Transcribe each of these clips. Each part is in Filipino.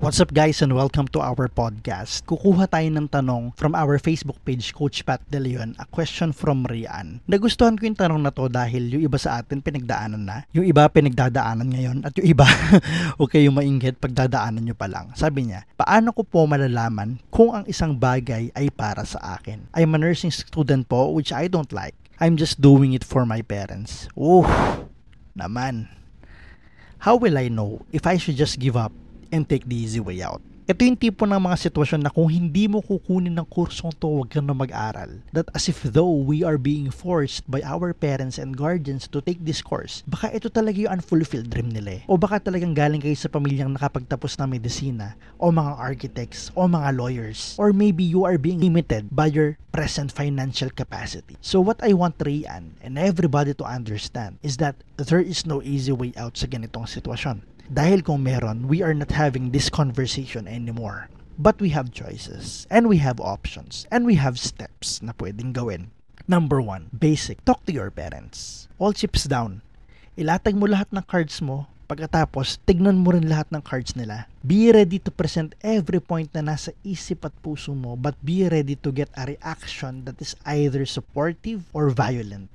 What's up guys and welcome to our podcast. Kukuha tayo ng tanong from our Facebook page Coach Pat De Leon, a question from Rian. Nagustuhan ko yung tanong na to dahil yung iba sa atin pinagdaanan na, yung iba pinagdadaanan ngayon at yung iba okay yung mainggit pagdadaanan nyo pa lang. Sabi niya, paano ko po malalaman kung ang isang bagay ay para sa akin? I'm a nursing student po which I don't like. I'm just doing it for my parents. Ooh, naman. How will I know if I should just give up and take the easy way out. Ito yung tipo ng mga sitwasyon na kung hindi mo kukunin ng kursong to, huwag ka na mag-aral. That as if though we are being forced by our parents and guardians to take this course, baka ito talaga yung unfulfilled dream nila eh. O baka talagang galing kayo sa pamilyang nakapagtapos ng medisina, o mga architects, o mga lawyers. Or maybe you are being limited by your present financial capacity. So what I want Rayan and everybody to understand is that there is no easy way out sa ganitong sitwasyon. Dahil kung meron, we are not having this conversation anymore. But we have choices, and we have options, and we have steps na pwedeng gawin. Number one, basic. Talk to your parents. All chips down. Ilatag mo lahat ng cards mo, pagkatapos, tignan mo rin lahat ng cards nila. Be ready to present every point na nasa isip at puso mo, but be ready to get a reaction that is either supportive or violent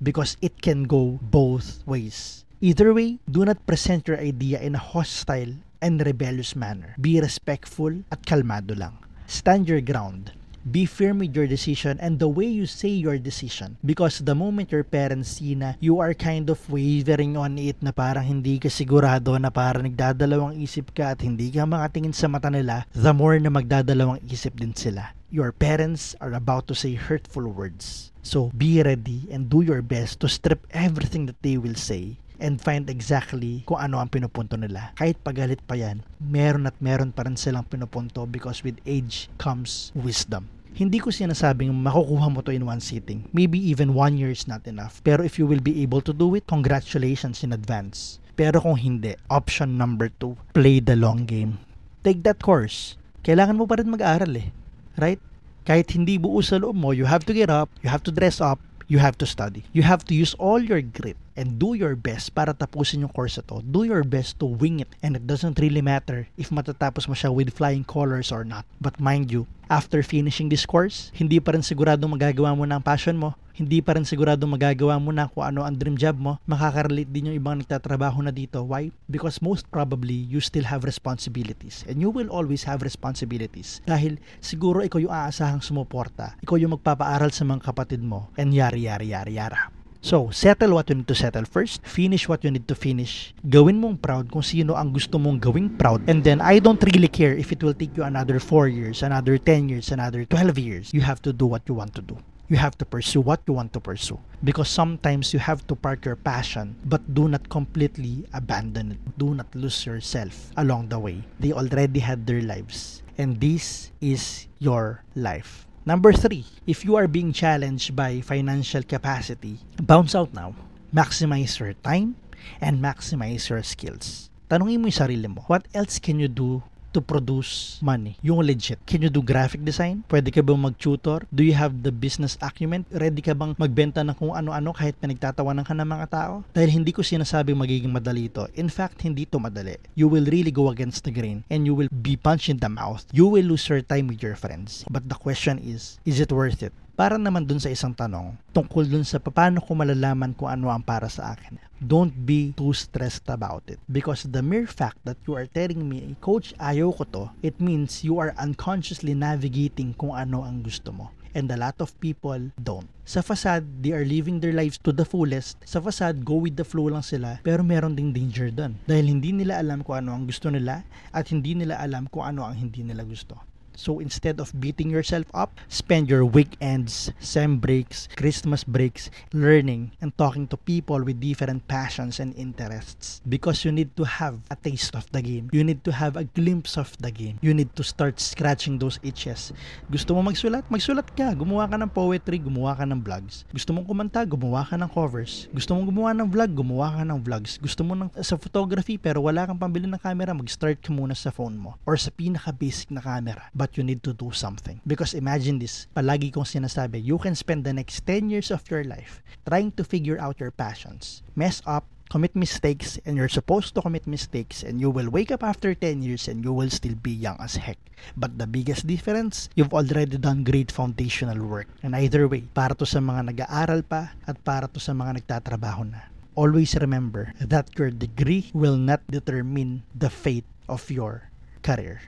because it can go both ways. Either way, do not present your idea in a hostile and rebellious manner. Be respectful at kalmado lang. Stand your ground. Be firm with your decision and the way you say your decision. Because the moment your parents see na you are kind of wavering on it na parang hindi ka sigurado na parang nagdadalawang isip ka at hindi ka makatingin sa mata nila, the more na magdadalawang isip din sila. Your parents are about to say hurtful words. So be ready and do your best to strip everything that they will say and find exactly kung ano ang pinupunto nila. Kahit pagalit pa yan, meron at meron pa rin silang pinupunto because with age comes wisdom. Hindi ko sinasabing makukuha mo to in one sitting. Maybe even one year is not enough. Pero if you will be able to do it, congratulations in advance. Pero kung hindi, option number two, play the long game. Take that course. Kailangan mo pa rin mag-aral eh. Right? Kahit hindi buo sa loob mo, you have to get up, you have to dress up, you have to study. You have to use all your grit and do your best para tapusin yung course to. Do your best to wing it and it doesn't really matter if matatapos mo siya with flying colors or not. But mind you, after finishing this course, hindi pa rin sigurado magagawa mo na ang passion mo. Hindi pa rin sigurado magagawa mo na kung ano ang dream job mo. Makakarelate din yung ibang nagtatrabaho na dito. Why? Because most probably, you still have responsibilities. And you will always have responsibilities. Dahil siguro ikaw yung aasahang sumuporta. Ikaw yung magpapaaral sa mga kapatid mo. And yari, yari, yari, yara. So, settle what you need to settle first. Finish what you need to finish. Gawin mong proud kung sino ang gusto mong gawing proud. And then, I don't really care if it will take you another 4 years, another 10 years, another 12 years. You have to do what you want to do. You have to pursue what you want to pursue. Because sometimes you have to park your passion, but do not completely abandon it. Do not lose yourself along the way. They already had their lives. And this is your life. Number three, if you are being challenged by financial capacity, bounce out now. Maximize your time and maximize your skills. Tanungin mo yung sarili mo, what else can you do to produce money. Yung legit. Can you do graphic design? Pwede ka bang mag-tutor? Do you have the business acumen? Ready ka bang magbenta ng kung ano-ano kahit pinagtatawanan ka ng mga tao? Dahil hindi ko sinasabing magiging madali ito. In fact, hindi to madali. You will really go against the grain and you will be punched in the mouth. You will lose your time with your friends. But the question is, is it worth it? Para naman dun sa isang tanong, tungkol dun sa paano ko malalaman kung ano ang para sa akin. Don't be too stressed about it. Because the mere fact that you are telling me, Coach, ayaw ko to, it means you are unconsciously navigating kung ano ang gusto mo and a lot of people don't. Sa facade, they are living their lives to the fullest. Sa facade, go with the flow lang sila, pero meron ding danger doon. Dahil hindi nila alam kung ano ang gusto nila at hindi nila alam kung ano ang hindi nila gusto. So instead of beating yourself up, spend your weekends, sem breaks, Christmas breaks, learning and talking to people with different passions and interests. Because you need to have a taste of the game. You need to have a glimpse of the game. You need to start scratching those itches. Gusto mo magsulat? Magsulat ka. Gumawa ka ng poetry, gumawa ka ng vlogs. Gusto mong kumanta? Gumawa ka ng covers. Gusto mong gumawa ng vlog? Gumawa ka ng vlogs. Gusto mo ng, sa photography pero wala kang pambili ng camera? Mag-start ka muna sa phone mo or sa pinaka-basic na camera. But but you need to do something. Because imagine this, palagi kong sinasabi, you can spend the next 10 years of your life trying to figure out your passions. Mess up, commit mistakes and you're supposed to commit mistakes and you will wake up after 10 years and you will still be young as heck. But the biggest difference, you've already done great foundational work. And either way, para to sa mga nag-aaral pa at para to sa mga nagtatrabaho na. Always remember that your degree will not determine the fate of your career.